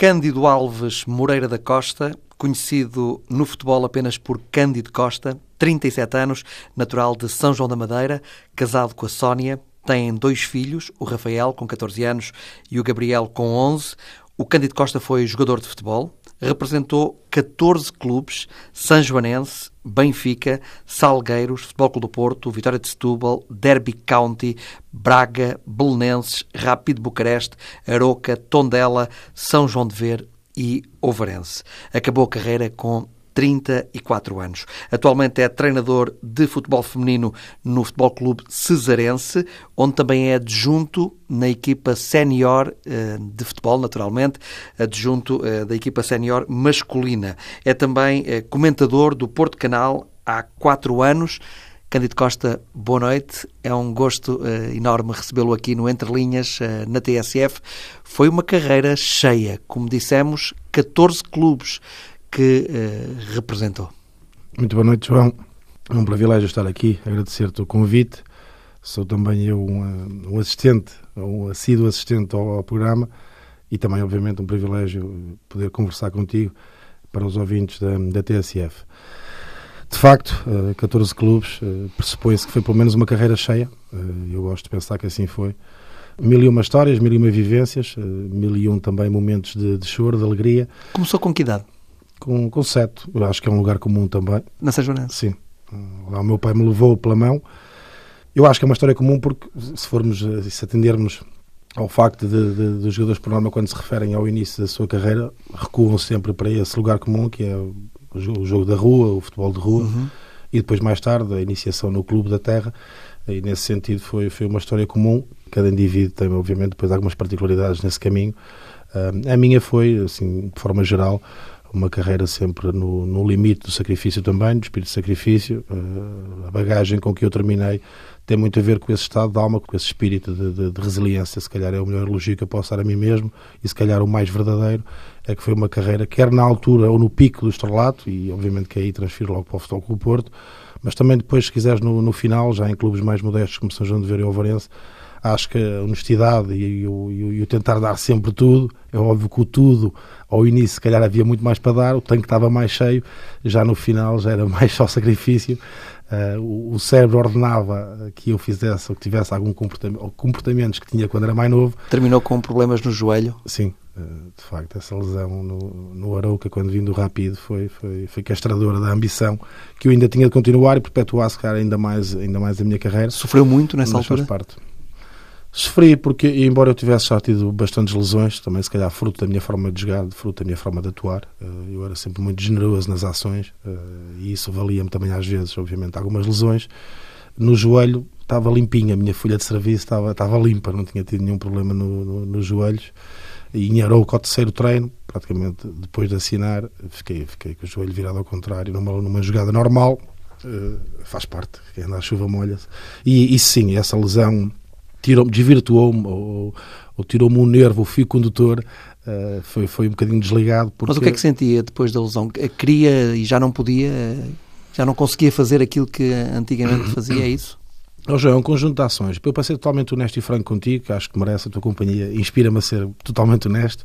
Cândido Alves Moreira da Costa, conhecido no futebol apenas por Cândido Costa, 37 anos, natural de São João da Madeira, casado com a Sónia, tem dois filhos, o Rafael, com 14 anos, e o Gabriel, com 11. O Cândido Costa foi jogador de futebol, representou 14 clubes, São Joanense, Benfica, Salgueiros, Futebol Clube do Porto, Vitória de Setúbal, Derby County, Braga, Belenenses, Rápido Bucareste, Aroca, Tondela, São João de Ver e Ovarense. Acabou a carreira com 34 anos. Atualmente é treinador de futebol feminino no Futebol Clube Cesarense, onde também é adjunto na equipa sénior eh, de futebol, naturalmente, adjunto eh, da equipa sénior masculina. É também eh, comentador do Porto Canal há quatro anos. Cândido Costa, boa noite. É um gosto uh, enorme recebê-lo aqui no Entre Linhas, uh, na TSF. Foi uma carreira cheia, como dissemos, 14 clubes que uh, representou. Muito boa noite, João. É um privilégio estar aqui, agradecer-te o convite. Sou também eu um, um assistente, um assíduo assistente ao, ao, programa e também, obviamente, um privilégio poder conversar contigo para os ouvintes da, da TSF. De facto, 14 eh, clubes, eh, pressupõe-se que foi pelo menos uma carreira cheia. Eu gosto de pensar que assim foi. Mil e uma histórias, mil e uma vivências, mil e um também momentos de, de choro, de alegria. Começou com que idade? Com, com sete. Eu acho que é um lugar comum também. Na São Joanense? Sim. Lá o meu pai me levou pela mão. Eu acho que é uma história comum porque, se formos, se atendermos ao facto de, de, dos jogadores, por norma, quando se referem ao início da sua carreira, recuam sempre para esse lugar comum, que é o jogo da rua, o futebol de rua, uhum. e depois, mais tarde, a iniciação no clube da terra. E, nesse sentido, foi, foi uma história comum. Cada indivíduo tem, obviamente, depois algumas particularidades nesse caminho. Uh, a minha foi, assim, de forma geral, uma carreira sempre no, no, limite do sacrifício também, do espírito de sacrifício. Uh, a bagagem com que eu terminei tem muito a ver com esse estado de alma, com esse espírito de, de, de, resiliência. Se calhar é o melhor elogio que eu posso dar a mim mesmo e se calhar o mais verdadeiro é que foi uma carreira, quer na altura ou no pico do estrelato, e obviamente que aí transfiro logo para o Futebol Clube Porto, mas também depois, se quiseres, no, no final, já em clubes mais modestos como São João de Ver e Alvarense, acho que a honestidade e, e, o, e, o, tentar dar sempre tudo, é óbvio que o tudo ao início se calhar havia muito mais para dar, o tanque estava mais cheio, já no final já era mais só sacrifício. Uh, o, o, cérebro ordenava que eu fizesse ou que tivesse algum comportamento, comportamentos que tinha quando era mais novo. Terminou com problemas no joelho? Sim, uh, de facto, essa lesão no, no Arouca, quando vim do Rápido, foi, foi, foi castradora da ambição que eu ainda tinha de continuar e perpetuar, se calhar, ainda mais, ainda mais a minha carreira. Sofreu muito nessa Mas altura? Faz parte. Sofri porque, embora eu tivesse já tido bastantes lesões, também se calhar fruto da minha forma de jogar, fruto da minha forma de atuar, eh, eu era sempre muito generoso nas ações eh, e isso valia-me também às vezes, obviamente, algumas lesões. No joelho estava limpinha, a minha folha de serviço estava, estava limpa, não tinha tido nenhum problema no, no, nos joelhos. E em Arouca, ao terceiro treino, praticamente depois de assinar, fiquei, fiquei com o joelho virado ao contrário, numa, numa jogada normal, uh, faz parte, quem anda à chuva molha-se. E, e sim, essa lesão tirou desvirtuou-me ou, ou tirou-me um nervo, o fio condutor, uh, foi, foi um bocadinho desligado. Porque... Mas o que é que sentia depois da lesão? Queria e já não podia, já não conseguia fazer aquilo que antigamente fazia, é isso? Oh, João, é um conjunto de ações. Eu, para ser totalmente honesto e franco contigo, acho que merece a tua companhia, inspira-me a ser totalmente honesto.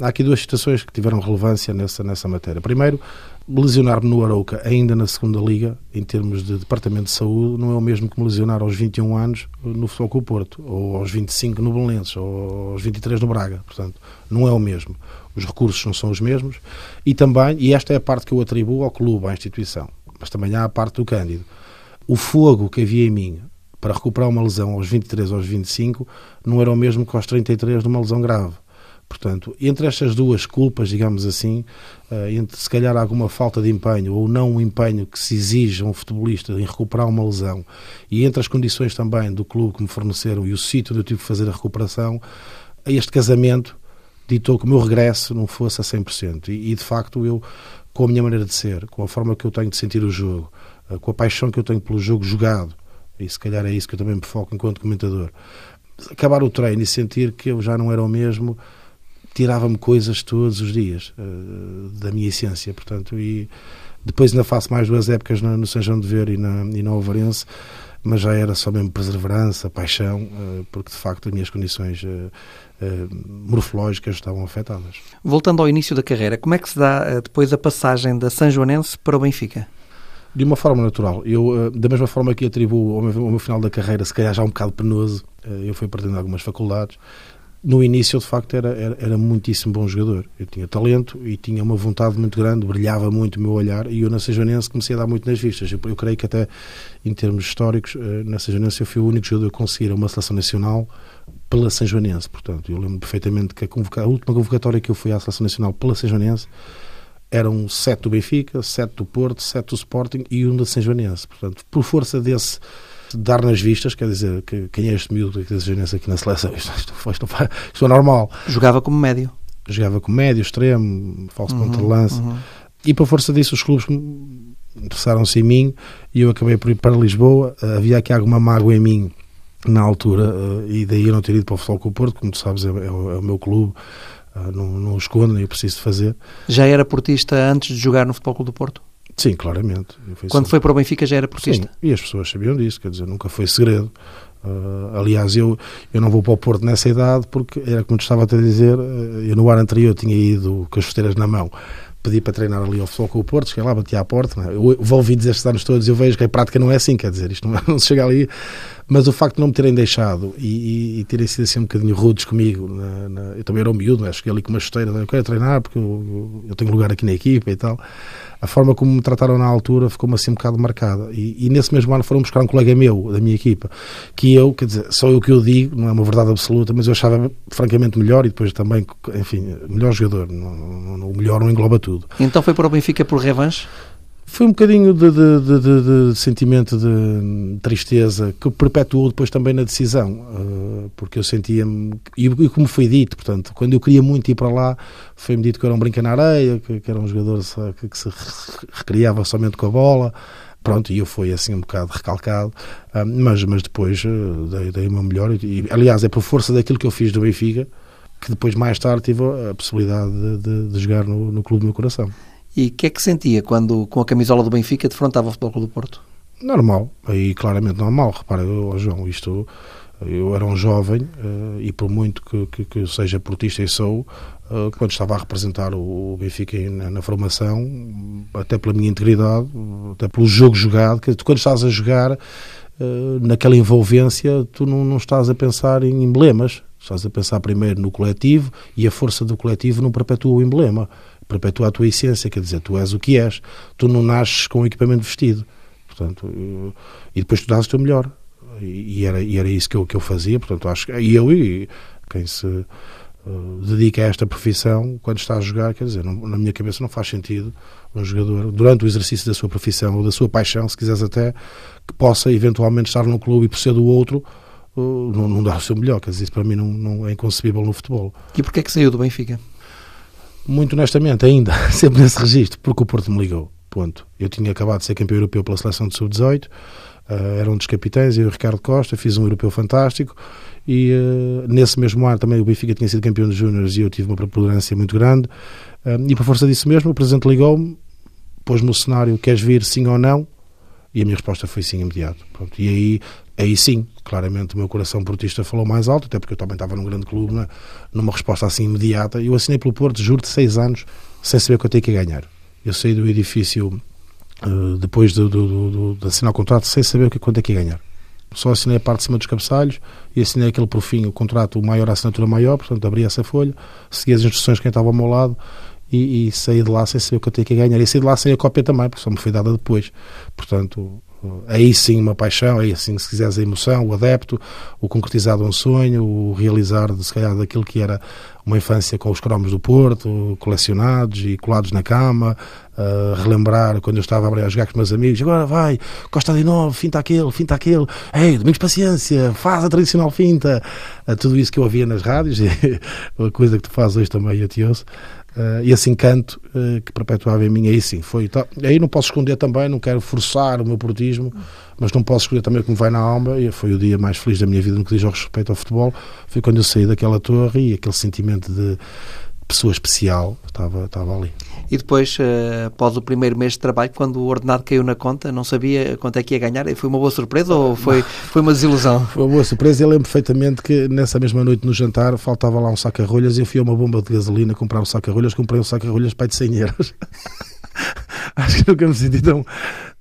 Há aqui duas situações que tiveram relevância nessa, nessa matéria. Primeiro, lesionar-me no Arouca, ainda na segunda liga, em termos de departamento de saúde, não é o mesmo que me lesionar aos 21 anos no Futebol o Porto, ou aos 25 no Belenenses, ou aos 23 no Braga. Portanto, não é o mesmo. Os recursos não são os mesmos. E também, e esta é a parte que eu atribuo ao clube, à instituição, mas também há a parte do Cândido. O fogo que havia em mim para recuperar uma lesão aos 23 ou aos 25 não era o mesmo que aos 33 de uma lesão grave. Portanto, entre estas duas culpas, digamos assim, eh, entre se calhar alguma falta de empenho ou não um empenho que se exige a um futebolista em recuperar uma lesão, e entre as condições também do clube que me forneceram e o sítio onde eu tive que fazer a recuperação, este casamento ditou que o meu regresso não fosse a 100%. E, e de facto, eu, com a minha maneira de ser, com a forma que eu tenho de sentir o jogo, eh, com a paixão que eu tenho pelo jogo jogado, e se calhar é isso que eu também me foco enquanto comentador, acabar o treino e sentir que eu já não era o mesmo tirava-me coisas todos os dias uh, da minha essência, portanto, e depois ainda faço mais duas épocas no, no São João de Ver e na, e na Alvarense, mas já era só mesmo perseverança, paixão, porque de facto as minhas condições morfológicas estavam afetadas. Voltando ao início da carreira, como é que se dá depois a passagem da São Joanense para o Benfica? De uma forma natural. Eu, da mesma forma que atribuo ao meu, ao meu final da carreira, se calhar já um bocado penoso, eu fui perdendo algumas faculdades, no início, de facto, era, era, era, muitíssimo bom jogador. Eu tinha talento e tinha uma vontade muito grande, brilhava muito o meu olhar e eu na Sejonense comecei a dar muito nas vistas. Eu, eu creio que até em termos históricos, eh, na Sejonense eu fui o único jogador a conseguir uma seleção nacional pela Sejonense. Portanto, eu lembro perfeitamente que a, a, última convocatória que eu fui à seleção nacional pela Sejonense eram sete do Benfica, sete do Porto, sete do Sporting e um da Sejonense. Portanto, por força desse dar nas vistas, quer dizer, que, quem é este miúdo que exigência aqui na seleção? Isto, isto, isto, isto é normal. Jogava como médio. Jogava como médio, extremo, falso uhum, contra-lance. Uhum. E por força disso, os clubes interessaram-se em mim e eu acabei por ir para Lisboa. Havia aqui alguma mágoa em mim na altura e daí eu não ter ido para o Futebol com o Porto, como tu sabes, é, é, o, é o meu clube. Não, não o escondo, nem eu preciso de fazer. Já era portista antes de jogar no Futebol Clube do Porto? Sim, claramente. Quando foi para o Benfica já era portista? Sim, e as pessoas sabiam disso, quer dizer, nunca foi segredo. Uh, aliás, eu, eu não vou para o Porto nessa idade porque era como te estava a te dizer, uh, eu no ano anterior tinha ido com as chuteiras na mão pedi para treinar ali ao futebol com o Porto, cheguei lá, bati à porta. É? Eu vou ouvir dizer estes anos todos, eu vejo que a prática não é assim, quer dizer, isto não, não se chega ali. Mas o facto de não me terem deixado e, e, e terem sido assim um bocadinho rudes comigo, na, na, eu também era um miúdo, é? cheguei ali com uma chuteira, eu quero treinar porque eu, eu, tenho lugar aqui na equipa e tal a forma como me trataram na altura ficou-me assim um bocado marcada. E, e, nesse mesmo ano foram buscar um colega meu, da minha equipa, que eu, quer dizer, só eu que eu digo, não é uma verdade absoluta, mas eu achava francamente melhor e depois também, enfim, melhor jogador. o melhor não engloba tudo. Então foi para o Benfica por revanche? Foi um bocadinho de, de, de, de, sentimento de tristeza que perpetuou depois também na decisão, eh, porque eu sentia-me, e como foi dito, portanto, quando eu queria muito ir para lá, foi-me dito que era um brinca na areia, que, que era um jogador que, que se recriava somente com a bola, pronto, e eu fui assim um bocado recalcado, eh, mas, mas depois eh, dei, dei uma melhor, e aliás é por força daquilo que eu fiz do Benfica, que depois mais tarde tive a possibilidade de, de jogar no, no clube do meu coração. E o que é que sentia quando, com a camisola do Benfica, defrontava o Futebol Clube do Porto? Normal, aí claramente normal. Repara, João, isto, eu era um jovem uh, e por muito que, que, que seja portista e sou, uh, quando estava a representar o, Benfica na, na, formação, até pela minha integridade, até pelo jogo jogado, que tu quando estás a jogar, uh, naquela envolvência, tu não, não estás a pensar em emblemas, estás a pensar primeiro no coletivo e a força do coletivo não perpetua o emblema perpetua a tua essência, quer dizer, tu és o que és, tu não nasces com equipamento vestido, portanto, e depois tu dás o teu melhor, e, era, e era isso que eu, que eu fazia, portanto, acho que e eu e quem se uh, dedica a esta profissão, quando está a jogar, quer dizer, não, na minha cabeça não faz sentido um jogador, durante o exercício da sua profissão ou da sua paixão, se quiseres até, que possa eventualmente estar num clube e por ser do outro, uh, não, não dá o seu melhor, quer dizer, isso para mim não, não é inconcebível no futebol. E porquê é que saiu do Benfica? Muito honestamente, ainda, sempre nesse registro, porque o Porto me ligou. Ponto. Eu tinha acabado de ser campeão europeu pela seleção de sub-18, uh, era um dos capitães, eu e o Ricardo Costa, fiz um europeu fantástico e uh, nesse mesmo ano também o Benfica tinha sido campeão de júniores e eu tive uma preponderância muito grande. Uh, e por força disso mesmo, o presidente ligou-me, pôs-me no cenário: queres vir sim ou não? E a minha resposta foi sim imediato. Pronto. E aí, aí sim, claramente o meu coração portista falou mais alto, até porque eu também estava num grande clube, né? numa resposta assim imediata. Eu assinei pelo Porto, juro, de seis anos, sem saber quanto é que ia ganhar. Eu saí do edifício uh, depois do, do, de assinar o contrato, sem saber quanto é que ia ganhar. Só assinei a parte de cima dos cabeçalhos e assinei aquele por fim, o contrato o maior, a assinatura maior, portanto abri essa folha, segui as instruções de quem estava ao meu lado e, e saí de lá sem saber quanto é que ia ganhar. E saí de lá sem a cópia também, porque só me foi dada depois. Portanto, aí sim uma paixão, aí sim, se quiseres, a emoção, o adepto, o concretizar de um sonho, o realizar, se calhar, daquilo que era uma infância com os cromos do Porto, colecionados e colados na cama, uh, relembrar quando eu estava a jogar com os meus amigos, agora vai, Costa de Novo, finta aquele, finta aquele, ei, Domingos Paciência, faz a tradicional finta, uh, tudo isso que eu ouvia nas rádios, a coisa que tu fazes hoje também, eu te ouço, Uh, e esse encanto uh, que perpetuava em mim, aí sim, foi. Tá, aí não posso esconder também, não quero forçar o meu portismo, mas não posso esconder também o que me vai na alma. E foi o dia mais feliz da minha vida no que diz ao respeito ao futebol. Foi quando eu saí daquela torre e aquele sentimento de pessoa especial estava, estava ali. E depois, uh, após o primeiro mês de trabalho, quando o ordenado caiu na conta, não sabia quanto é que ia ganhar? Foi uma boa surpresa ou foi, foi uma desilusão? Foi uma boa surpresa. Eu lembro perfeitamente que nessa mesma noite no jantar faltava lá um saco-rolhas e eu fui a uma bomba de gasolina comprar um saco-rolhas. Comprei um saco-rolhas para de 100 euros. Acho que nunca me senti tão,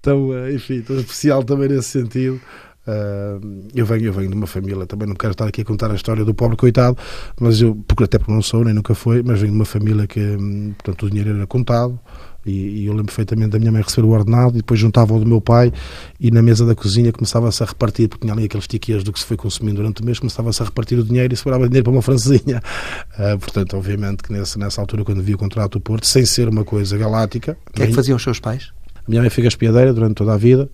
tão, eh, enfim, tão especial também nesse sentido. Uh, eu, venho, eu venho de uma família, também não quero estar aqui a contar a história do pobre coitado, mas eu, porque até porque não sou, nem nunca foi, mas venho de uma família que, hum, portanto, o dinheiro era contado. E, e eu lembro perfeitamente da minha mãe receber o ordenado e depois juntava o do meu pai e na mesa da cozinha começava-se a repartir, porque tinha ali aqueles tiquias do que se foi consumindo durante o mês, começava-se a repartir o dinheiro e sobrava dinheiro para uma francesinha. Uh, portanto, obviamente que nessa, nessa altura, quando vi o contrato do Porto, sem ser uma coisa galáctica. O que é que faziam os seus pais? A minha mãe foi gaspiadeira durante toda a vida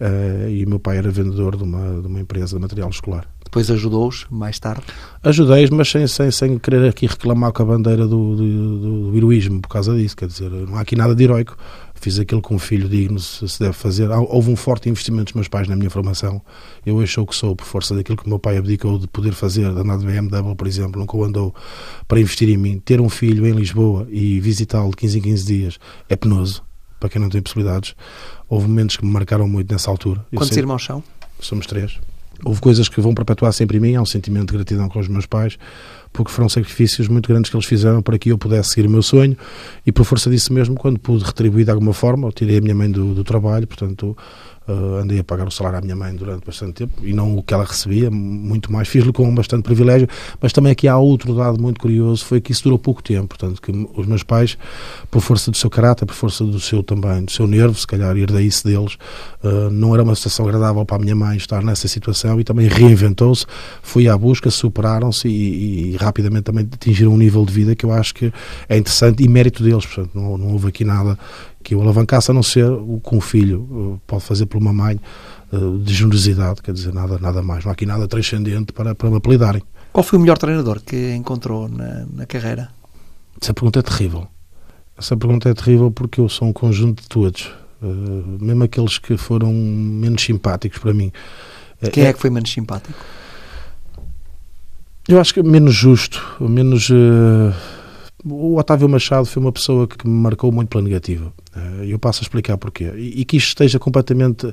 uh, e o meu pai era vendedor de uma, de uma empresa de material escolar. Depois ajudou-os mais tarde? Ajudei-os, mas sem, sem, sem querer aqui reclamar com a bandeira do, do, do, heroísmo por causa disso. Quer dizer, não há aqui nada de heroico. Fiz aquilo com um filho digno se, se deve fazer. Houve um forte investimento dos meus pais na minha formação. Eu hoje sou o que sou por força daquilo que o meu pai abdicou de poder fazer, de andar de BMW, por exemplo, nunca o andou para investir em mim. Ter um filho em Lisboa e visitá-lo de 15 em 15 dias é penoso para quem não tem possibilidades. Houve momentos que me marcaram muito nessa altura. Quantos sei, irmãos são? Somos três. Houve coisas que vão perpetuar sempre em mim, há um sentimento de gratidão com os meus pais, porque foram sacrifícios muito grandes que eles fizeram para que eu pudesse seguir o meu sonho e por força disso mesmo, quando pude retribuir de alguma forma, eu tirei a minha mãe do, do trabalho, portanto Uh, andei a pagar o salário à minha mãe durante bastante tempo e não o que ela recebia, muito mais. Fiz-lhe com bastante privilégio, mas também aqui há outro dado muito curioso: foi que isso durou pouco tempo. Portanto, que os meus pais, por força do seu caráter, por força do seu também, do seu nervo, se calhar herdei isso deles, uh, não era uma situação agradável para a minha mãe estar nessa situação e também reinventou-se, foi à busca, superaram-se e, e, rapidamente também atingiram um nível de vida que eu acho que é interessante e mérito deles. Portanto, não, não houve aqui nada que o alavancasse a não ser o que um filho eh, pode fazer por uma mãe eh, de generosidade, quer dizer, nada, nada mais. Não há aqui nada transcendente para, para me apelidarem. Qual foi o melhor treinador que encontrou na, na carreira? Essa pergunta é terrível. Essa pergunta é terrível porque eu sou um conjunto de todos, uh, mesmo aqueles que foram menos simpáticos para mim. Quem é, é que foi menos simpático? Eu acho que menos justo, menos. Uh, o Otávio Machado foi uma pessoa que me marcou muito pela negativa. Eh, eu passo a explicar porquê. E que isto esteja completamente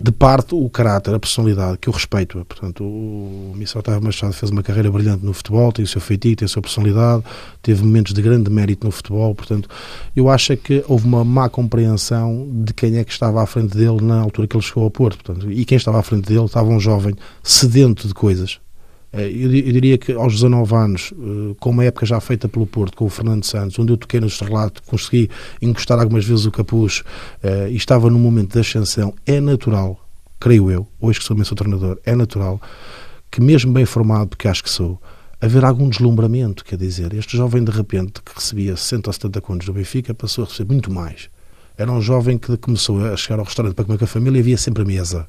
de parte o caráter, a personalidade, que eu respeito. Portanto, o. Otávio Machado fez uma carreira brilhante no futebol, tem o seu feitiço, tem a sua personalidade, teve momentos de grande mérito no futebol. Portanto, eu acho que houve uma má compreensão de quem é que estava à frente dele na altura que ele chegou ao Porto. Portanto, e quem estava à frente dele estava um jovem sedento de coisas eu, diria que aos 19 anos, eh, com uma época já feita pelo Porto, com o Fernando Santos, onde eu toquei no estrelato, consegui encostar algumas vezes o capuz eh, e estava num momento de ascensão, é natural, creio eu, hoje que sou meu treinador, é natural que mesmo bem formado, porque acho que sou, haver algum deslumbramento, quer dizer, este jovem de repente que recebia 60 ou 70 contos do Benfica passou a receber muito mais. Era um jovem que começou a chegar ao restaurante para comer com a família e havia sempre mesa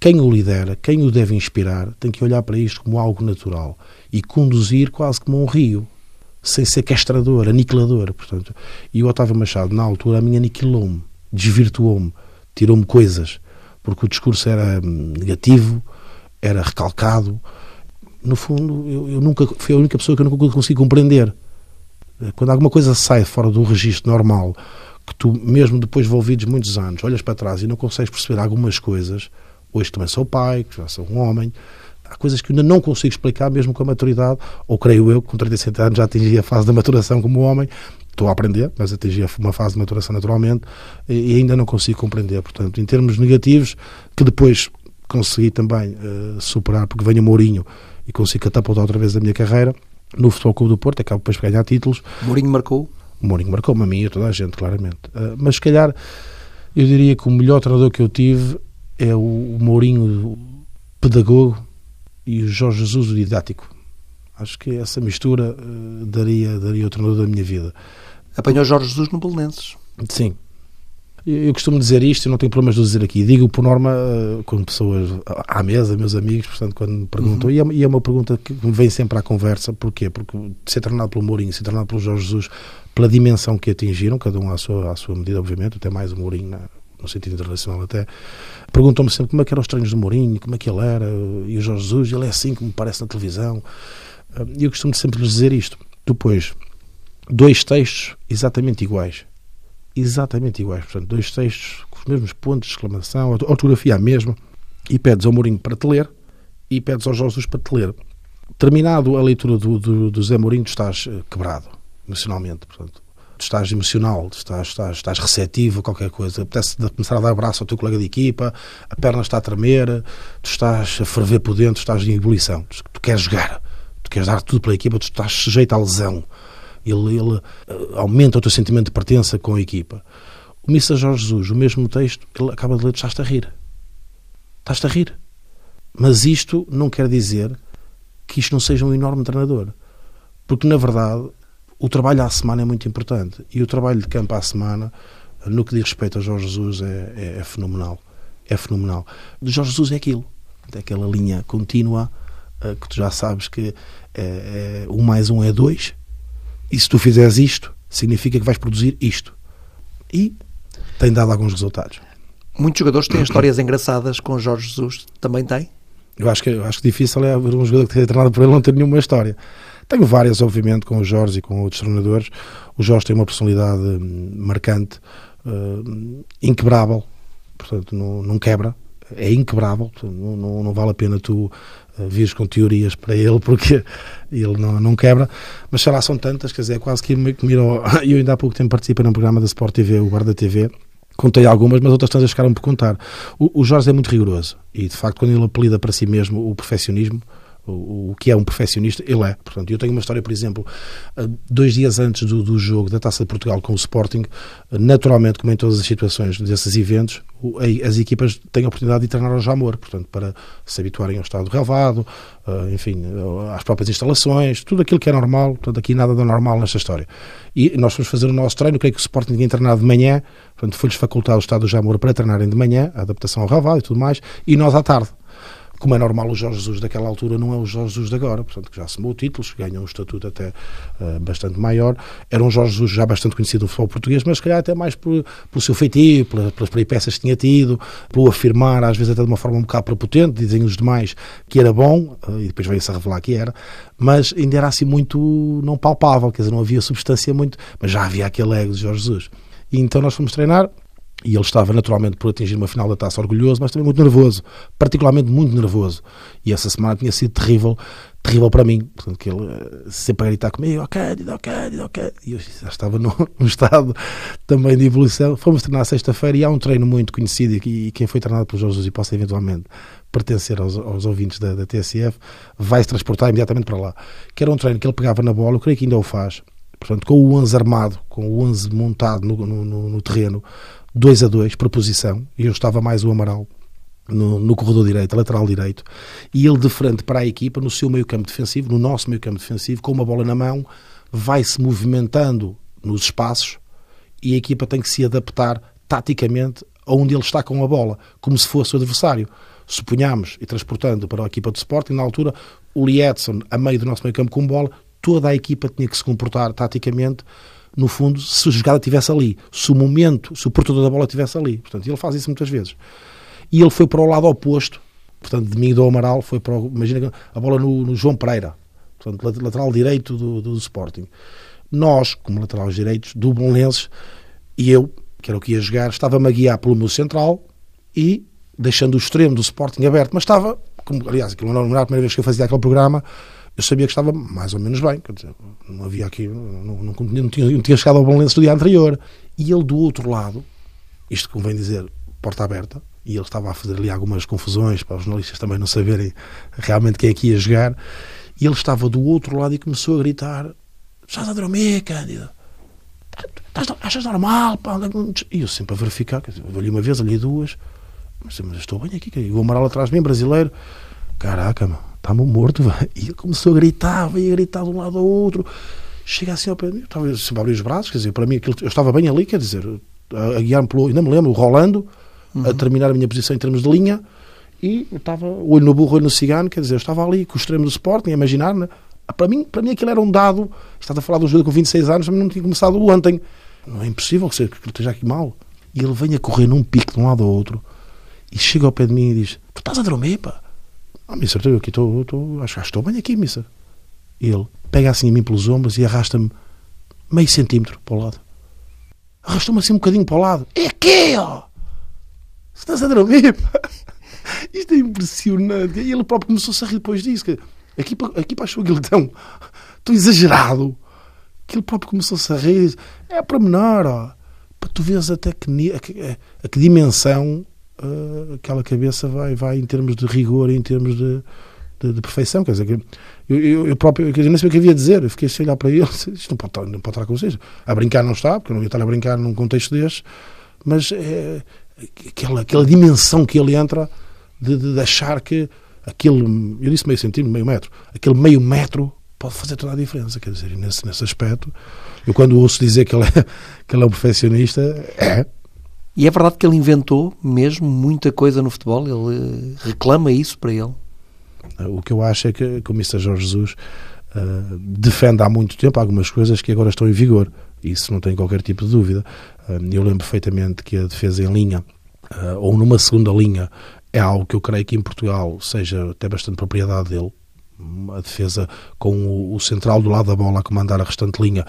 quem o lidera, quem o deve inspirar, tem que olhar para isto como algo natural e conduzir quase como um rio, sem ser castrador, aniquilador. Portanto, e o Otávio Machado, na altura, a mim aniquilou-me, desvirtuou-me, tirou-me coisas, porque o discurso era hum, negativo, era recalcado. No fundo, eu, eu nunca fui a única pessoa que eu nunca consegui compreender. Quando alguma coisa sai fora do registro normal, que tu, mesmo depois de envolvidos muitos anos, olhas para trás e não consegues perceber algumas coisas, Hoje também sou pai, já sou um homem. Há coisas que ainda não consigo explicar, mesmo com a maturidade, ou creio eu, que com 37 anos já atingi a fase da maturação como homem. Estou a aprender, mas atingi uma fase de maturação naturalmente e ainda não consigo compreender. Portanto, em termos negativos, que depois consegui também uh, superar, porque venho o Mourinho e consigo catapultar outra vez a minha carreira no Futebol Clube do Porto, acabo depois de ganhar títulos. Mourinho marcou? Mourinho marcou-me a mim e a toda a gente, claramente. Uh, mas se calhar eu diria que o melhor treinador que eu tive é o Mourinho pedagogo e o Jorge Jesus o didático. Acho que essa mistura uh, daria, daria o treinador da minha vida. Apanhou Jorge Jesus no Belenenses. Sim. Eu costumo dizer isto e não tenho problemas de dizer aqui. Digo por norma uh, com pessoas à mesa, meus amigos, portanto, quando me perguntam. Uhum. E, é, e, é, uma pergunta que me vem sempre à conversa. Porquê? Porque ser treinado pelo Mourinho, ser treinado pelo Jorge Jesus, pela dimensão que atingiram, cada um à sua, à sua medida, obviamente, até mais o Mourinho no sentido internacional até, perguntam-me sempre como é que eram os treinos do Mourinho, como é que ele era, e o Jorge Jesus, ele é assim como parece na televisão. E eu costumo sempre lhes dizer isto. Depois, dois textos exatamente iguais. Exatamente iguais. Portanto, dois textos com os mesmos pontos de exclamação, a ortografia a mesma, e pedes ao Mourinho para te ler e pedes ao Jorge Jesus para te ler. Terminado a leitura do, do, do Zé Mourinho, estás eh, quebrado emocionalmente. Portanto, tu estás emocional, estás, estás, estás receptivo a qualquer coisa. Apetece começar a dar abraço ao teu colega de equipa, a perna está a tremer, tu estás a ferver por dentro, estás em ebulição. Tu, tu queres jogar, tu queres dar tudo pela equipa, tu estás sujeito à lesão. Ele, ele uh, aumenta o teu sentimento de pertença com a equipa. O Missa Jorge Jesus, o mesmo texto, ele acaba de ler, tu estás a rir. Estás-te a rir. Mas isto não quer dizer que isto não seja um enorme treinador. Porque, na verdade, o trabalho à semana é muito importante. E o trabalho de campo à semana, no que diz respeito a Jorge Jesus, é, é, é fenomenal. É fenomenal. De Jorge Jesus é aquilo. É aquela linha contínua uh, que tu já sabes que é, é, um mais um é dois. E se tu fizeres isto, significa que vais produzir isto. E tem dado alguns resultados. Muitos jogadores têm histórias engraçadas com Jorge Jesus. Também tem? Eu acho que, eu acho que difícil é haver um jogador que tenha treinado por ele não ter nenhuma história. Tenho várias, obviamente, com o Jorge e com outros treinadores. O Jorge tem uma personalidade hum, marcante, uh, inquebrável, portanto, não, não quebra, é inquebrável, não, não, não, vale a pena tu uh, vires com teorias para ele, porque ele não, não quebra, mas sei lá, são tantas, quer dizer, é quase que me, me Eu ainda há pouco tempo participei num programa da Sport TV, o Guarda TV, contei algumas, mas outras tantas ficaram por contar. O, o Jorge é muito rigoroso e, de facto, quando ele apelida para si mesmo o perfeccionismo, o, o que é um perfeccionista, ele é. Portanto, eu tenho uma história, por exemplo, eh, dois dias antes do, do jogo da Taça de Portugal com o Sporting, eh, naturalmente, como em todas as situações desses eventos, as equipas têm a oportunidade de treinar ao Jamor, portanto, para se habituarem ao estado do relevado, eh, enfim, às próprias instalações, tudo aquilo que é normal, portanto, aqui nada de normal nesta história. E nós fomos fazer o nosso treino, creio que o Sporting tinha treinado de manhã, portanto, foi-lhes facultado o estado do Jamor para treinarem de manhã, a adaptação ao relevado e tudo mais, e nós à tarde como é normal, o Jorge Jesus daquela altura não é o Jorge Jesus de agora, portanto, que já somou títulos, ganha um estatuto até uh, bastante maior. Era um Jorge Jesus já bastante conhecido no futebol português, mas se calhar até mais por, pelo seu feitio, pelas, pelas peripécias que tinha tido, pelo afirmar, às vezes até de uma forma um bocado prepotente, dizem os demais que era bom, uh, e depois veio-se a revelar que era, mas ainda era assim muito não palpável, quer dizer, não havia substância muito, mas já havia aquele ego de Jorge Jesus. E então nós fomos treinar, e ele estava naturalmente por atingir uma final da taça orgulhoso, mas também muito nervoso, particularmente muito nervoso. E essa semana tinha sido terrível, terrível para mim, portanto, que ele eh, sempre a gritar comigo, ok, ok, ok. E eu já estava num, estado também de evolução. Fomos treinar sexta-feira e há um treino muito conhecido e, quem foi treinado por Jesus e possa eventualmente pertencer aos, aos ouvintes da, da TSF, vai se transportar imediatamente para lá. Que era um treino que ele pegava na bola, eu creio que ainda o faz, portanto, com o 11 armado, com o 11 montado no, no, no, no terreno, 2 a 2, proposição, e eu estava mais o Amaral no, no, corredor direito, lateral direito, e ele de frente para a equipa, no seu meio campo defensivo, no nosso meio campo defensivo, com uma bola na mão, vai-se movimentando nos espaços e a equipa tem que se adaptar taticamente aonde ele está com a bola, como se fosse o adversário. Suponhamos, e transportando para a equipa de Sporting, na altura, o Lietzson, a meio do nosso meio campo com bola, toda a equipa tinha que se comportar taticamente no fundo, se a jogada estivesse ali, se o momento, se o portador da bola estivesse ali. Portanto, ele faz isso muitas vezes. E ele foi para o lado oposto, portanto, de mim do Amaral, foi para o, imagina a bola no, no João Pereira, portanto, lateral direito do, do, Sporting. Nós, como laterais direitos, do Bonlenses, e eu, que era o que ia jogar, estava-me a guiar pelo meu central e deixando o extremo do Sporting aberto, mas estava, como, aliás, aquilo não era a primeira vez que eu fazia aquele programa, eu sabia que estava mais ou menos bem, dizer, não havia aqui, não, não, não, tinha, não tinha chegado ao bom lenço do dia anterior. E ele do outro lado, isto convém dizer, porta aberta, e ele estava a fazer ali algumas confusões para os jornalistas também não saberem realmente quem é que ia jogar, e ele estava do outro lado e começou a gritar: Estás a dormir, Cândido? Achas normal? Pá? E eu sempre a verificar, olhei uma vez, olhei duas, mas, mas estou bem aqui, e o Amaral atrás de mim, brasileiro, caraca, mano está-me morto, E ele começou a gritar, veio a gritar de um lado ao outro. Chega assim ao pé de mim, eu estava sempre a abrir os braços, quer dizer, para mim aquilo, eu estava bem ali, quer dizer, a, a guiar-me pelo, ainda me lembro, rolando, uhum. a terminar a minha posição em termos de linha, e eu estava, olho no burro, olho no cigano, quer dizer, eu estava ali com o extremo do Sporting, a imaginar, né? para mim, para mim aquilo era um dado, estás a falar do jogo com 26 anos, mas não tinha começado ontem, não é impossível que ele esteja aqui mal. E ele vem a correr num pico de um lado ao outro, e chega ao pé de mim e diz, tu estás a dormir, pá? Ah, Mister, eu aqui estou, acho que estou bem aqui, Mister. Ele pega assim a mim pelos ombros e arrasta-me meio centímetro para o lado. Arrastou-me assim um bocadinho para o lado. É aqui, ó! Estás a dormir? Isto é impressionante. E ele próprio começou-se a rir depois disso. Que aqui, aqui para achou aquilo tão, tão exagerado que ele próprio começou-se a rir. É para menor, ó. Para tu veres até que, a, que, a que dimensão uh, aquela cabeça vai, vai em termos de rigor, em termos de, de, de perfeição. Quer dizer, que eu, eu, eu próprio, dizer, não sabia o que havia a dizer. Eu fiquei a olhar para ele. Isto não pode, estar, não pode estar com vocês. A brincar não está, porque eu não ia estar a brincar num contexto deste. Mas é, aquela, aquela dimensão que ele entra de, de, de achar que aquele, eu disse meio centímetro, meio metro, aquele meio metro pode fazer toda a diferença. Quer dizer, nesse, nesse aspecto, eu quando ouço dizer que ele, é, que ele é um perfeccionista, é. E é verdade que ele inventou mesmo muita coisa no futebol? Ele reclama isso para ele? O que eu acho é que, que o Mr. Jorge Jesus uh, defende há muito tempo algumas coisas que agora estão em vigor. Isso não tem qualquer tipo de dúvida. Uh, eu lembro perfeitamente que a defesa em linha, uh, ou numa segunda linha, é algo que eu creio que em Portugal seja até bastante propriedade dele a defesa com o, central do lado da bola a comandar a restante linha.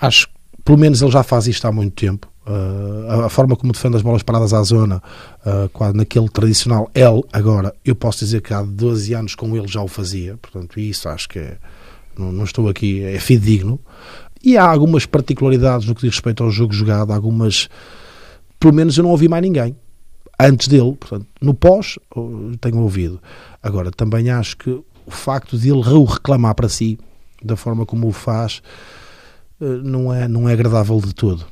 Acho pelo menos ele já faz isto há muito tempo. Uh, a, a, forma como defende as bolas paradas à zona, uh, quase naquele tradicional L, agora, eu posso dizer que há 12 anos com ele já o fazia, portanto, isso acho que é, não, não, estou aqui, é fidedigno. E há algumas particularidades no que diz respeito ao jogo jogado, algumas, pelo menos eu não ouvi mais ninguém antes dele, portanto, no pós tenho ouvido. Agora, também acho que o facto de ele o reclamar para si, da forma como o faz, não é, não é agradável de todo.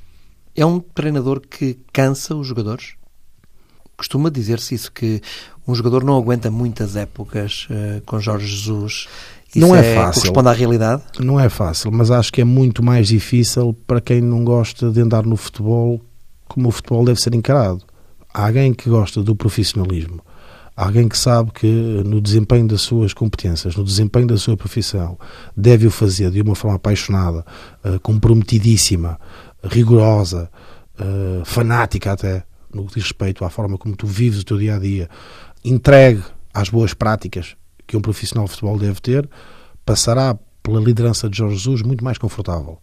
É um treinador que cansa os jogadores? Costuma dizer-se isso, que um jogador não aguenta muitas épocas uh, com Jorge Jesus. Isso não é, é fácil. Corresponde à realidade? Não é fácil, mas acho que é muito mais difícil para quem não gosta de andar no futebol como o futebol deve ser encarado. Há alguém que gosta do profissionalismo alguém que sabe que no desempenho das suas competências, no desempenho da sua profissão, deve o fazer de uma forma apaixonada, eh, comprometidíssima, rigorosa, eh, fanática até, no que diz respeito à forma como tu vives o teu dia a dia, entregue às boas práticas que um profissional de futebol deve ter, passará pela liderança de Jorge Jesus muito mais confortável.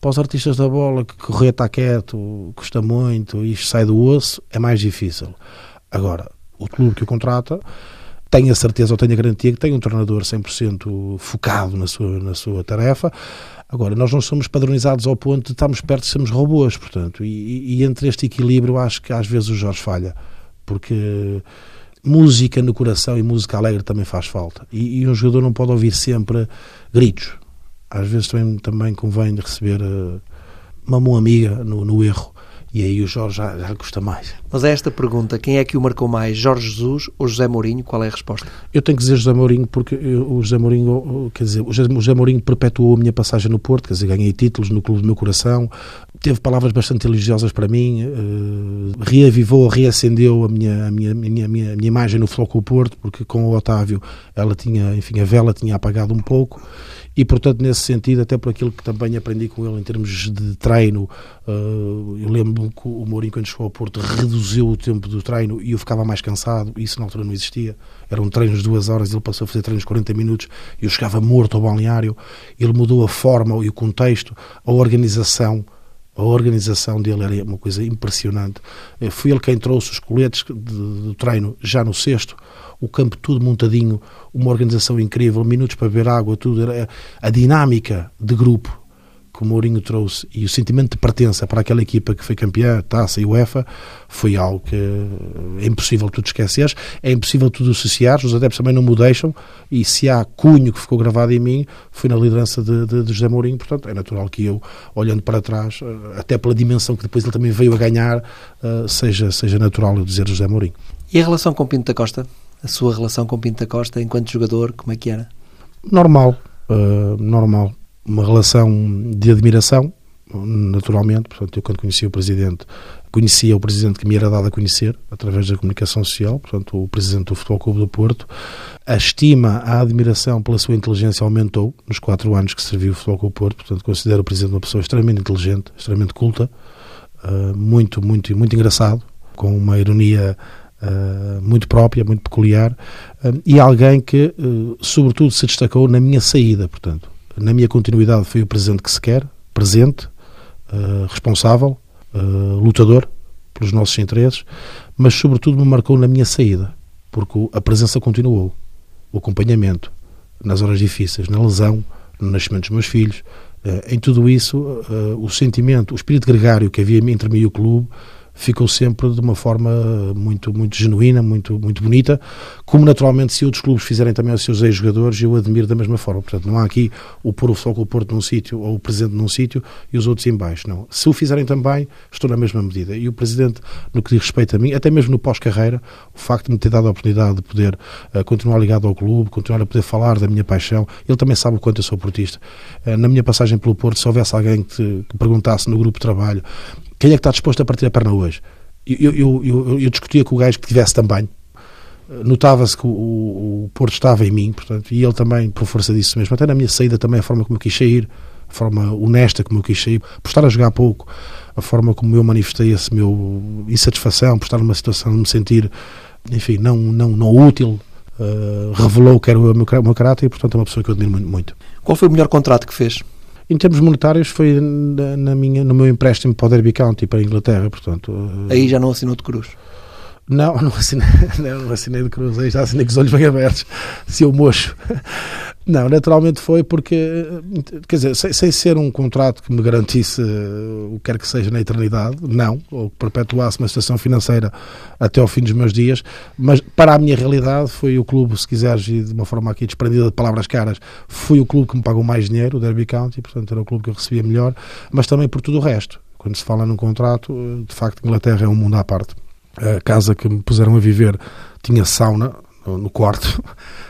Para os artistas da bola, que correr está quieto, custa muito, isto sai do osso, é mais difícil. Agora, o clube que o contrata tem a certeza ou tem a garantia que tem um treinador 100% focado na sua, na sua tarefa. Agora, nós não somos padronizados ao ponto de estarmos perto de sermos robôs, portanto, e, e entre este equilíbrio acho que às vezes o Jorge falha, porque música no coração e música alegre também faz falta. E, e um jogador não pode ouvir sempre gritos. Às vezes também, também convém receber uh, uma mão amiga no, no erro e aí o Jorge já, já custa mais. Mas a esta pergunta, quem é que o marcou mais, Jorge Jesus ou José Mourinho? Qual é a resposta? Eu tenho que dizer José Mourinho porque eu, o José Mourinho, quer dizer, o José Mourinho perpetuou a minha passagem no Porto, quer dizer, ganhei títulos no clube do meu coração, teve palavras bastante elogiosas para mim, uh, reavivou, reacendeu a minha, a minha, a minha, a minha, a minha imagem no Floco Porto, porque com o Otávio ela tinha, enfim, a vela tinha apagado um pouco e, portanto, nesse sentido, até por aquilo que também aprendi com ele em termos de treino, uh, eu lembro que o Mourinho, quando chegou ao Porto, reduziu o tempo do treino e eu ficava mais cansado, isso na altura não existia. Eram treinos de duas horas, ele passou a fazer treinos de 40 minutos eu chegava morto ao balneário. Ele mudou a forma e o contexto, a organização. A organização dele era uma coisa impressionante. Eh, foi ele quem trouxe os coletes do treino já no sexto o campo tudo montadinho, uma organização incrível, minutos para beber água, tudo. A dinâmica de grupo que o Mourinho trouxe e o sentimento de pertença para aquela equipa que foi campeã, taça e UEFA, foi algo que é impossível tu te esqueceres, é impossível tu associares, os adeptos também não me deixam, e se há cunho que ficou gravado em mim, foi na liderança de, de, de José Mourinho, portanto é natural que eu, olhando para trás, eh, até pela dimensão que depois ele também veio a ganhar, eh, seja, seja natural eu dizer José Mourinho. E a relação com Pinto da Costa? A sua relação com Pinto da Costa enquanto jogador, como é que era? Normal, uh, normal. Uma relação de admiração, naturalmente. Portanto, eu quando conheci o Presidente, conhecia o Presidente que me era dado a conhecer, através da comunicação social, portanto, o Presidente do Futebol Clube do Porto. A estima, a admiração pela sua inteligência aumentou nos quatro anos que serviu o Futebol Clube do Porto. Portanto, considero o Presidente uma pessoa extremamente inteligente, extremamente culta, uh, muito, muito, muito engraçado, com uma ironia Uh, muito própria, muito peculiar, uh, e alguém que, uh, sobretudo, se destacou na minha saída. Portanto, na minha continuidade foi o presidente que se quer, presente, responsável, lutador pelos nossos interesses, mas sobretudo me marcou na minha saída, porque a presença continuou, o acompanhamento nas horas difíceis, na lesão, no nascimento dos meus filhos, em tudo isso, o sentimento, o espírito gregário que havia entre mim e o clube ficou sempre de uma forma muito, muito genuína, muito, muito bonita, como naturalmente se outros clubes fizerem também aos seus ex-jogadores, eu admiro da mesma forma. Portanto, não há aqui o pôr o foco o Porto num sítio ou o Presidente num sítio e os outros em baixo, não. Se o fizerem também, estou na mesma medida. E o Presidente, no que diz respeito a mim, até mesmo no pós-carreira, o facto de me ter dado a oportunidade de poder uh, continuar ligado ao clube, continuar a poder falar da minha paixão, ele também sabe o quanto eu sou portista. Uh, na minha passagem pelo Porto, se houvesse alguém que, que perguntasse no grupo de trabalho quem é que está disposto a partir a perna hoje? Eu, eu, eu, eu discutia com o gajo que tivesse também. Notava-se que o, o, Porto estava em mim, portanto, e ele também, por força disso mesmo, até na minha saída também, a forma como eu quis sair, a forma honesta como eu quis sair, por estar a jogar pouco, a forma como eu manifestei esse meu insatisfação, por estar numa situação de me sentir, enfim, não, não, não útil, uh, revelou que era o meu, o meu caráter e, portanto, é uma pessoa que eu admiro muito. Qual foi o melhor contrato que fez? Em termos monetários foi na, na, minha, no meu empréstimo para o Derby County, para a Inglaterra, portanto... Eh, aí já não assinou de cruz? Não, não assinei, não, não assinei de cruz, aí já assinei com os olhos bem abertos, se eu mocho. Não, naturalmente foi porque, quer dizer, sem, sem, ser um contrato que me garantisse uh, o que quer que seja na eternidade, não, ou que perpetuasse uma situação financeira até ao fim dos meus dias, mas para a minha realidade foi o clube, se quiseres, de uma forma aqui desprendida de palavras caras, foi o clube que me pagou mais dinheiro, o Derby County, portanto era o clube que eu recebia melhor, mas também por tudo o resto. Quando se fala num contrato, eh, de facto, Inglaterra é um mundo à parte. A casa que me puseram a viver tinha sauna no quarto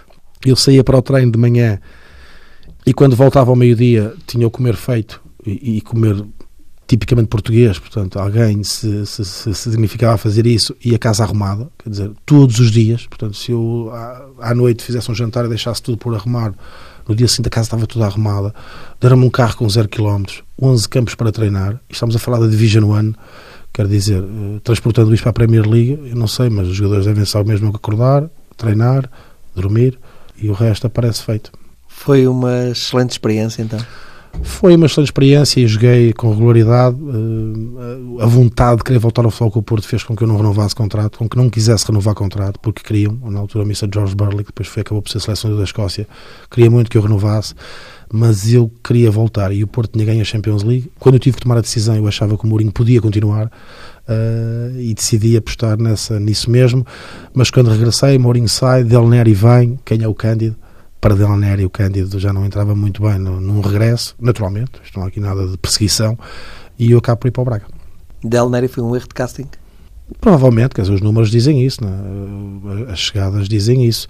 eu saía para o treino de manhã e quando voltava ao meio-dia tinha o comer feito e, e, comer tipicamente português, portanto, alguém se, se, se, significava fazer isso e a casa arrumada, quer dizer, todos os dias, portanto, se eu à, à noite fizesse um jantar e deixasse tudo por arrumar, no dia seguinte a casa estava toda arrumada, deram-me um carro com 0 km, 11 campos para treinar, estamos a falar da Division One, quer dizer, uh, transportando isto para a Premier League, eu não sei, mas os jogadores devem saber mesmo acordar, treinar, dormir, e o resto aparece feito. Foi uma excelente experiência então? Foi uma excelente experiência e joguei com regularidade. Uh, a vontade de querer voltar ao futebol com o Porto fez com que eu não renovasse contrato, com que não quisesse renovar contrato, porque queriam. Na altura, a missa de George Burley, que depois foi, acabou por ser selecionador da Escócia, queria muito que eu renovasse, mas eu queria voltar e o Porto tinha ganho a Champions League. Quando eu tive que tomar a decisão, eu achava que o Mourinho podia continuar. Uh, e decidi apostar nessa, nisso mesmo. Mas quando regressei, Mourinho sai, Del Neri vem, quem é o Cândido? Para Del Neri, o Cândido já não entrava muito bem no, num regresso, naturalmente, isto não há aqui nada de perseguição, e eu acabo por ir para o Braga. Del Neri foi um erro de casting? Provavelmente, quer dizer, os números dizem isso, é? as chegadas dizem isso.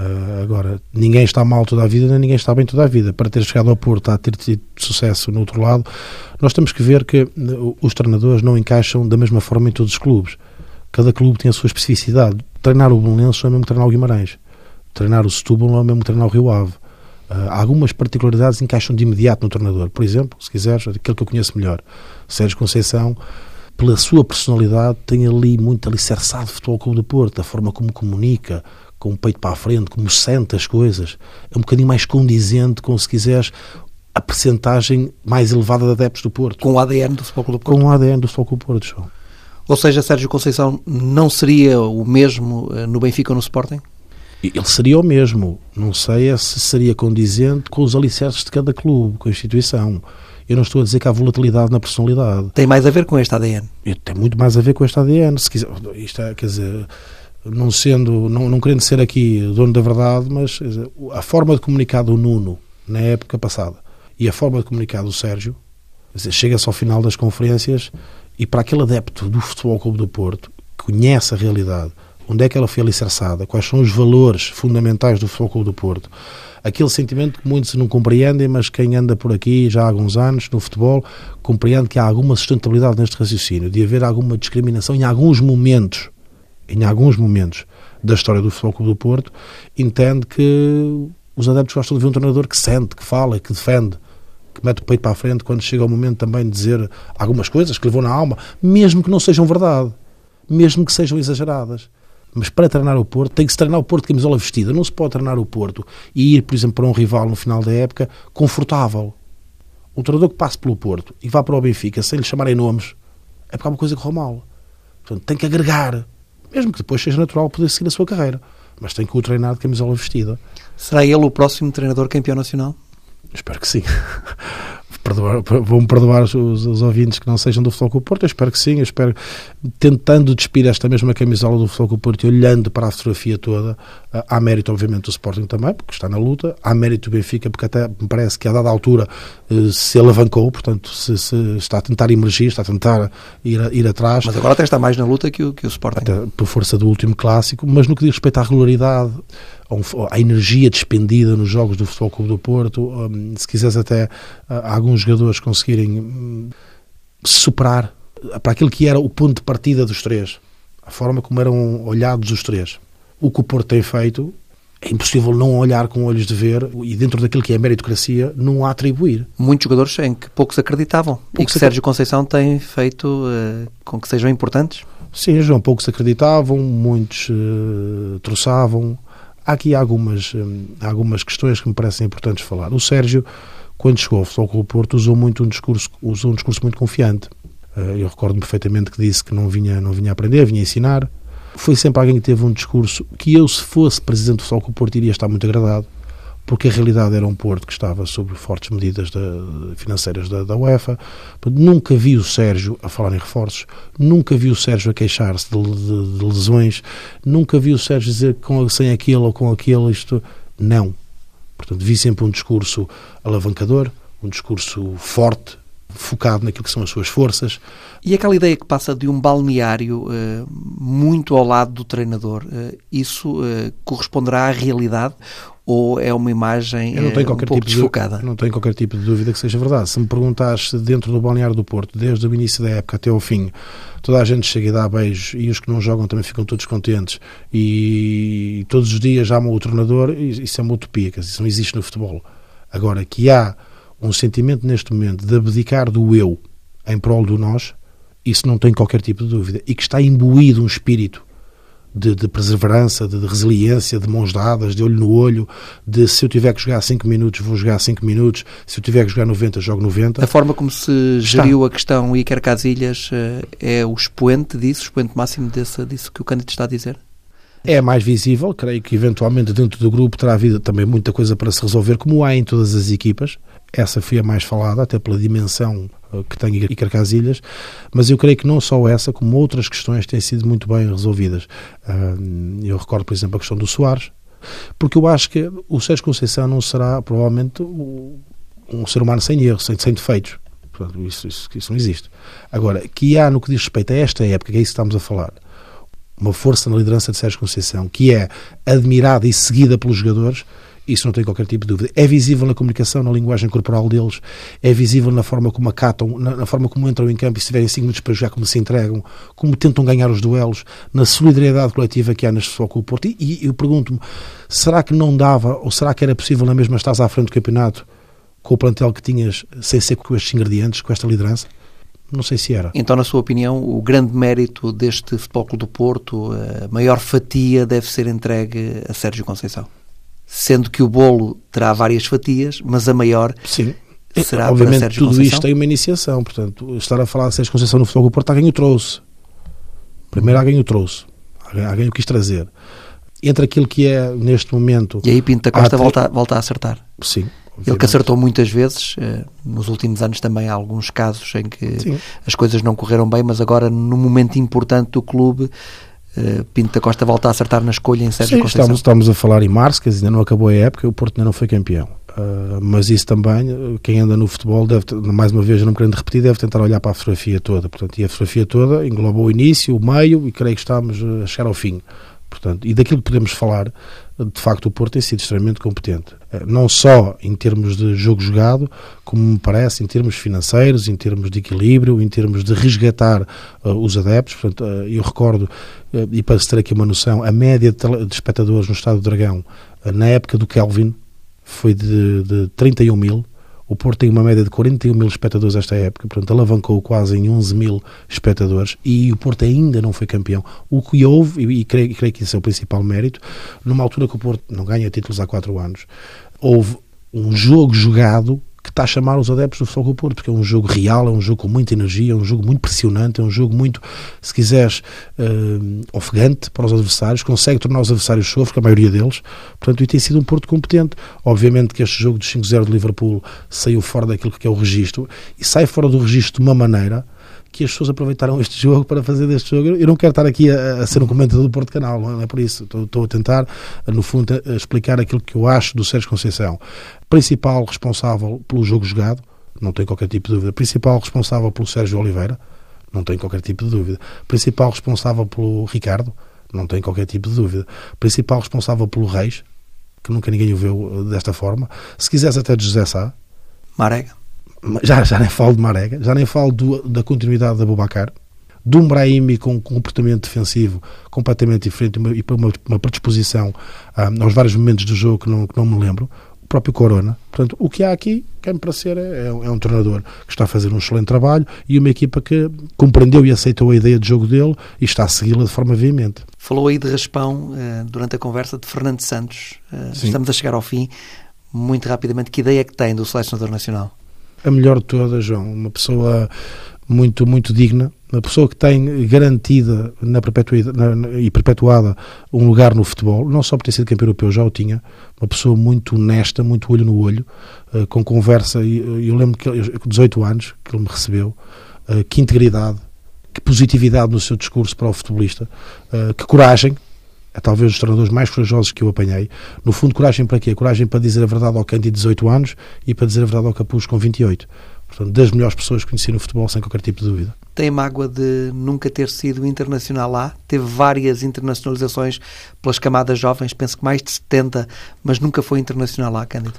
Uh, agora, ninguém está mal toda a vida, nem ninguém está bem toda a vida. Para ter chegado ao Porto, a ter tido sucesso no outro lado, nós temos que ver que uh, os treinadores não encaixam da mesma forma em todos os clubes. Cada clube tem a sua especificidade. Treinar o Belenenses é mesmo treinar o Guimarães. Treinar o Setúbal é mesmo treinar o Rio Ave. Uh, algumas particularidades encaixam de imediato no treinador. Por exemplo, se quiseres, aquele que eu conheço melhor, Sérgio Conceição, pela sua personalidade, tem ali muito alicerçado o Futebol Clube do Porto, a forma como comunica, com o peito para a frente, como sente as coisas, é um bocadinho mais condizente com, se quiseres, a percentagem mais elevada de adeptos do Porto. Com o ADN do Futebol Clube do Porto? Com o ADN do Futebol Clube Porto, João. Ou seja, Sérgio Conceição não seria o mesmo eh, no Benfica ou no Sporting? Ele seria o mesmo. Não sei é se seria condizente com os alicerces de cada clube, com a instituição. Eu não estou a dizer que há volatilidade na personalidade. Tem mais a ver com este ADN? Tem muito mais a ver com este ADN. Se quiser, isto é, quer dizer, não sendo, não, não querendo ser aqui dono da verdade, mas a forma de comunicar do Nuno na época passada e a forma de comunicar do Sérgio, chega-se ao final das conferências e para aquele adepto do Futebol Clube do Porto, que conhece a realidade, onde é que ela foi alicerçada, quais são os valores fundamentais do Futebol Clube do Porto, aquele sentimento que muitos não compreendem, mas quem anda por aqui já há alguns anos no futebol compreende que há alguma sustentabilidade neste raciocínio, de haver alguma discriminação em alguns momentos em alguns momentos da história do Futebol Clube do Porto, entende que os adeptos gostam de ver um treinador que sente, que fala, que defende, que mete o peito para a frente quando chega o momento também de dizer algumas coisas que lhe vão na alma, mesmo que não sejam verdade, mesmo que sejam exageradas. Mas para treinar o Porto, tem que se treinar o Porto de camisola vestida. Não se pode treinar o Porto e ir, por exemplo, para um rival no final da época confortável um treinador que passe pelo Porto e vá para o Benfica sem lhe chamarem nomes, é porque há uma coisa correu mal. Portanto, tem que agregar, mesmo que depois seja natural poder seguir a sua carreira, mas tem que o treinar de camisola vestida. Será ele o próximo treinador campeão nacional? Espero que sim. perdoar, vão perdoar os, os, ouvintes que não sejam do Futebol Clube Porto, eu espero que sim, eu espero, tentando despir esta mesma camisola do Futebol Clube Porto e olhando para a fotografia toda, há mérito obviamente do Sporting também, porque está na luta, há mérito do Benfica, porque até me parece que a dada altura eh, se alavancou, portanto se, se está a tentar emergir, está a tentar ir, ir atrás. Mas agora até está mais na luta que o, que o Sporting. Até por força do último clássico, mas no que diz respeito à regularidade, a energia despendida nos jogos do Futebol Clube do Porto, hum, se quiseres até alguns jogadores conseguirem hum, superar para aquilo que era o ponto de partida dos três, a forma como eram olhados os três. O que o Porto tem feito é impossível não olhar com olhos de ver e dentro daquilo que é meritocracia não a atribuir. Muitos jogadores em que poucos acreditavam poucos e que Sérgio Conceição tem feito uh, com que sejam importantes? Sim, João, poucos acreditavam, muitos uh, troçavam, há aqui algumas, hum, algumas questões que me parecem importantes falar. O Sérgio, quando chegou ao Futebol Clube Porto, usou muito um discurso, usou um discurso muito confiante. Eh, eu recordo-me perfeitamente que disse que não vinha, não vinha aprender, vinha ensinar. Foi sempre alguém que teve um discurso que eu, se fosse presidente do Futebol Clube Porto, iria estar muito agradado porque a realidade era um Porto que estava sob fortes medidas de, financeiras da, da, UEFA. Nunca vi o Sérgio a falar em reforços, nunca vi o Sérgio a queixar-se de, de, de, lesões, nunca vi o Sérgio dizer com, sem aquilo ou com aquilo, isto. Não. Portanto, vi sempre um discurso alavancador, um discurso forte, focado naquilo que são as suas forças. E aquela ideia que passa de um balneário uh, muito ao lado do treinador, uh, isso uh, corresponderá à realidade ou é uma imagem eu não tenho qualquer um pouco tipo desfocada? De, não tenho qualquer tipo de dúvida que seja verdade. Se me perguntares se dentro do balneário do Porto, desde o início da época até ao fim, toda a gente chega e dá beijos e os que não jogam também ficam todos contentes e todos os dias amam o treinador, isso é uma utopia, isso não existe no futebol. Agora, que há um sentimento neste momento de abdicar do eu em prol do nós, isso não tem qualquer tipo de dúvida. E que está imbuído um espírito de, de perseverança, de, de, resiliência, de mãos dadas, de olho no olho, de se eu tiver que jogar 5 minutos, vou jogar 5 minutos, se eu tiver que jogar 90, jogo 90. A forma como se geriu está. a questão Iker Casilhas eh, é o expoente disso, o expoente máximo desse, disso que o Cândido está a dizer? É mais visível, creio que eventualmente dentro do grupo terá havido também muita coisa para se resolver, como há em todas as equipas. Essa foi a mais falada, até pela dimensão eh, que tem Iker Casilhas, mas eu creio que não só essa, como outras questões têm sido muito bem resolvidas. Eu recordo, por exemplo, a questão do Soares, porque eu acho que o Sérgio Conceição não será, provavelmente, um ser humano sem erros, sem, sem defeitos. Isso, isso, isso não existe. Agora, que há no que diz respeito a esta época, que é isso que estamos a falar, uma força na liderança de Sérgio Conceição que é admirada e seguida pelos jogadores, isso não tem qualquer tipo de dúvida. É visível na comunicação, na linguagem corporal deles, é visível na forma como acatam, na, na forma como entram em campo e se tiverem 5 minutos para jogar, como se entregam, como tentam ganhar os duelos, na solidariedade coletiva que há neste Futebol Clube Porto. E, e eu pergunto-me, será que não dava, ou será que era possível na mesma estás à frente do campeonato, com o plantel que tinhas, sem ser com estes ingredientes, com esta liderança? Não sei se era. Então, na sua opinião, o grande mérito deste Futebol Clube do Porto, a maior fatia deve ser entregue a Sérgio Conceição? Sendo que o bolo terá várias fatias, mas a maior Sim. será Obviamente, para Sérgio tudo Conceição? isto tem uma iniciação, portanto, estar a falar de Sérgio Conceição no futebol do Porto, alguém o trouxe. Primeiro alguém o trouxe, alguém, alguém o quis trazer. Entre aquilo que é, neste momento... E aí Pinto da Costa volta, volta a acertar. Sim. Ele que acertou muitas vezes, eh, nos últimos anos também há alguns casos em que Sim. as coisas não correram bem, mas agora no momento importante do clube Uh, Pinto da Costa volta a acertar na escolha em Sérgio Sim, Conceição. Estamos, estamos a falar em março, que ainda não acabou a época, o Porto ainda não foi campeão. Uh, mas isso também, quem anda no futebol, deve, mais uma vez, não querendo repetir, deve tentar olhar para a fotografia toda. Portanto, e a fotografia toda engloba o início, o meio e creio que estamos a chegar ao fim. Portanto, e daquilo que podemos falar, de facto o Porto tem sido extremamente competente. Eh, não só em termos de jogo jogado, como me parece em termos financeiros, em termos de equilíbrio, em termos de resgatar uh, os adeptos. Portanto, uh, eu recordo, uh, e para se ter aqui uma noção, a média de, espectadores no Estado do Dragão, na época do Kelvin, foi de, de 31 mil o Porto tem uma média de 41 mil espectadores esta época, portanto alavancou quase em 11 mil espectadores e o Porto ainda não foi campeão. O que houve, e, creio, creio que esse é o principal mérito, numa altura que o Porto não ganha títulos há 4 anos, houve um jogo jogado que está a chamar os adeptos do Futebol Porto, porque é um jogo real, é um jogo com muita energia, é um jogo muito pressionante, é um jogo muito, se quiseres, uh, ofegante para os adversários, consegue tornar os adversários sofrer, a maioria deles, portanto, e tem sido um Porto competente. Obviamente que este jogo de 5-0 de Liverpool saiu fora daquilo que é o registro, e sai fora do registro de uma maneira que as pessoas aproveitaram este jogo para fazer deste jogo. Eu não quero estar aqui a, a ser um comentador do Porto Canal, não é por isso. Estou, estou a tentar, no fundo, explicar aquilo que eu acho do Sérgio Conceição. Principal responsável pelo jogo jogado, não tem qualquer tipo de dúvida. Principal responsável pelo Sérgio Oliveira, não tem qualquer tipo de dúvida. Principal responsável pelo Ricardo, não tem qualquer tipo de dúvida. Principal responsável pelo Reis, que nunca ninguém o viu eh, desta forma. Se quiseres até de José Sá. Marega já, já nem falo de Marega, já nem falo do, da continuidade da Bubacar, de um Brahimi com um comportamento defensivo completamente diferente e para uma, uma, predisposição um, aos vários momentos do jogo que não, que não me lembro, o próprio Corona. Portanto, o que há aqui, quem para ser, é, é, um treinador que está a fazer um excelente trabalho e uma equipa que compreendeu e aceitou a ideia de jogo dele e está a segui-la de forma veemente. Falou aí de raspão uh, durante a conversa de Fernando Santos. Uh, estamos a chegar ao fim. Muito rapidamente, que ideia é que tem do selecionador nacional? A melhor de todas, João. Uma pessoa muito, muito digna, uma pessoa que tem garantida na na, na, e perpetuada um lugar no futebol, não só por ter sido campeão europeu, já o tinha, uma pessoa muito honesta, muito olho no olho, uh, com conversa, e eu lembro que com 18 anos que ele me recebeu, uh, que integridade, que positividade no seu discurso para o futebolista, uh, que coragem, é talvez os treinadores mais corajosos que eu apanhei. No fundo, coragem para quê? Coragem para dizer a verdade ao Cândido de 18 anos e para dizer a verdade ao Capuz com 28. Portanto, das melhores pessoas que conheci no futebol, sem qualquer tipo de dúvida. Tem mágoa de nunca ter sido internacional lá? Teve várias internacionalizações pelas camadas jovens, penso que mais de 70, mas nunca foi internacional lá, Cândido?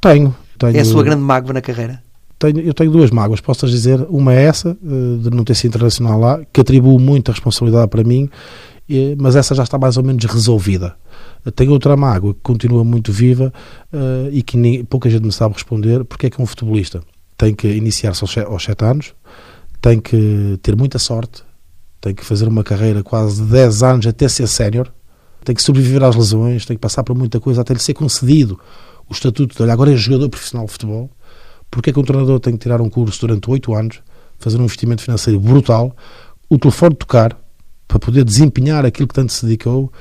Tenho. tenho... É a sua grande mágoa na carreira? Tenho, eu tenho duas mágoas, posso dizer. Uma é essa, eh, de não ter sido internacional lá, que atribuo muita responsabilidade para mim mas essa já está mais ou menos resolvida. Tem outra mágoa que continua muito viva uh, e que nem, pouca gente me sabe responder porque é que um futebolista tem que iniciar-se aos, aos 7 anos, tem que ter muita sorte, tem que fazer uma carreira quase de 10 anos até ser sénior, tem que sobreviver às lesões, tem que passar por muita coisa até lhe ser concedido o estatuto de agora é jogador profissional de futebol. Porque é que um treinador tem que tirar um curso durante 8 anos, fazer um investimento financeiro brutal, o telefone tocar, para poder desempenhar aquilo que tanto se dedicou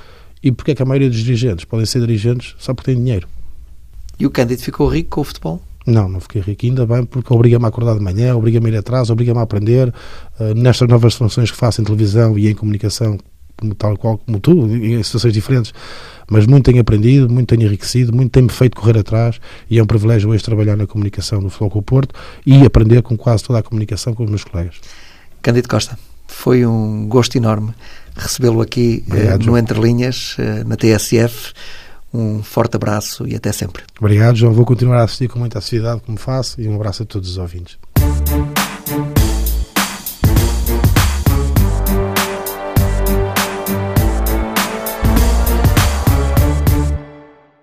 e porque é que a maioria dos dirigentes podem ser dirigentes só porque têm dinheiro. E o Cândido ficou rico com o futebol? Não, não fiquei rico, ainda bem, porque obriga-me a acordar de manhã, obriga-me a ir atrás, obriga-me a aprender uh, nestas novas funções que faço em televisão e em comunicação, tal qual como tu, em situações diferentes, mas muito tenho aprendido, muito tenho enriquecido, muito tem-me feito correr atrás e é um privilégio hoje trabalhar na comunicação no Futebol com o Porto e aprender com quase toda a comunicação com os meus colegas. Cândido Costa, foi um gosto enorme recebê-lo aqui eh, Obrigado, no Entre Linhas, eh, na TSF. Um forte abraço e até sempre. Obrigado, João. Vou continuar a assistir com muita assiduidade como faço e um abraço a todos os ouvintes.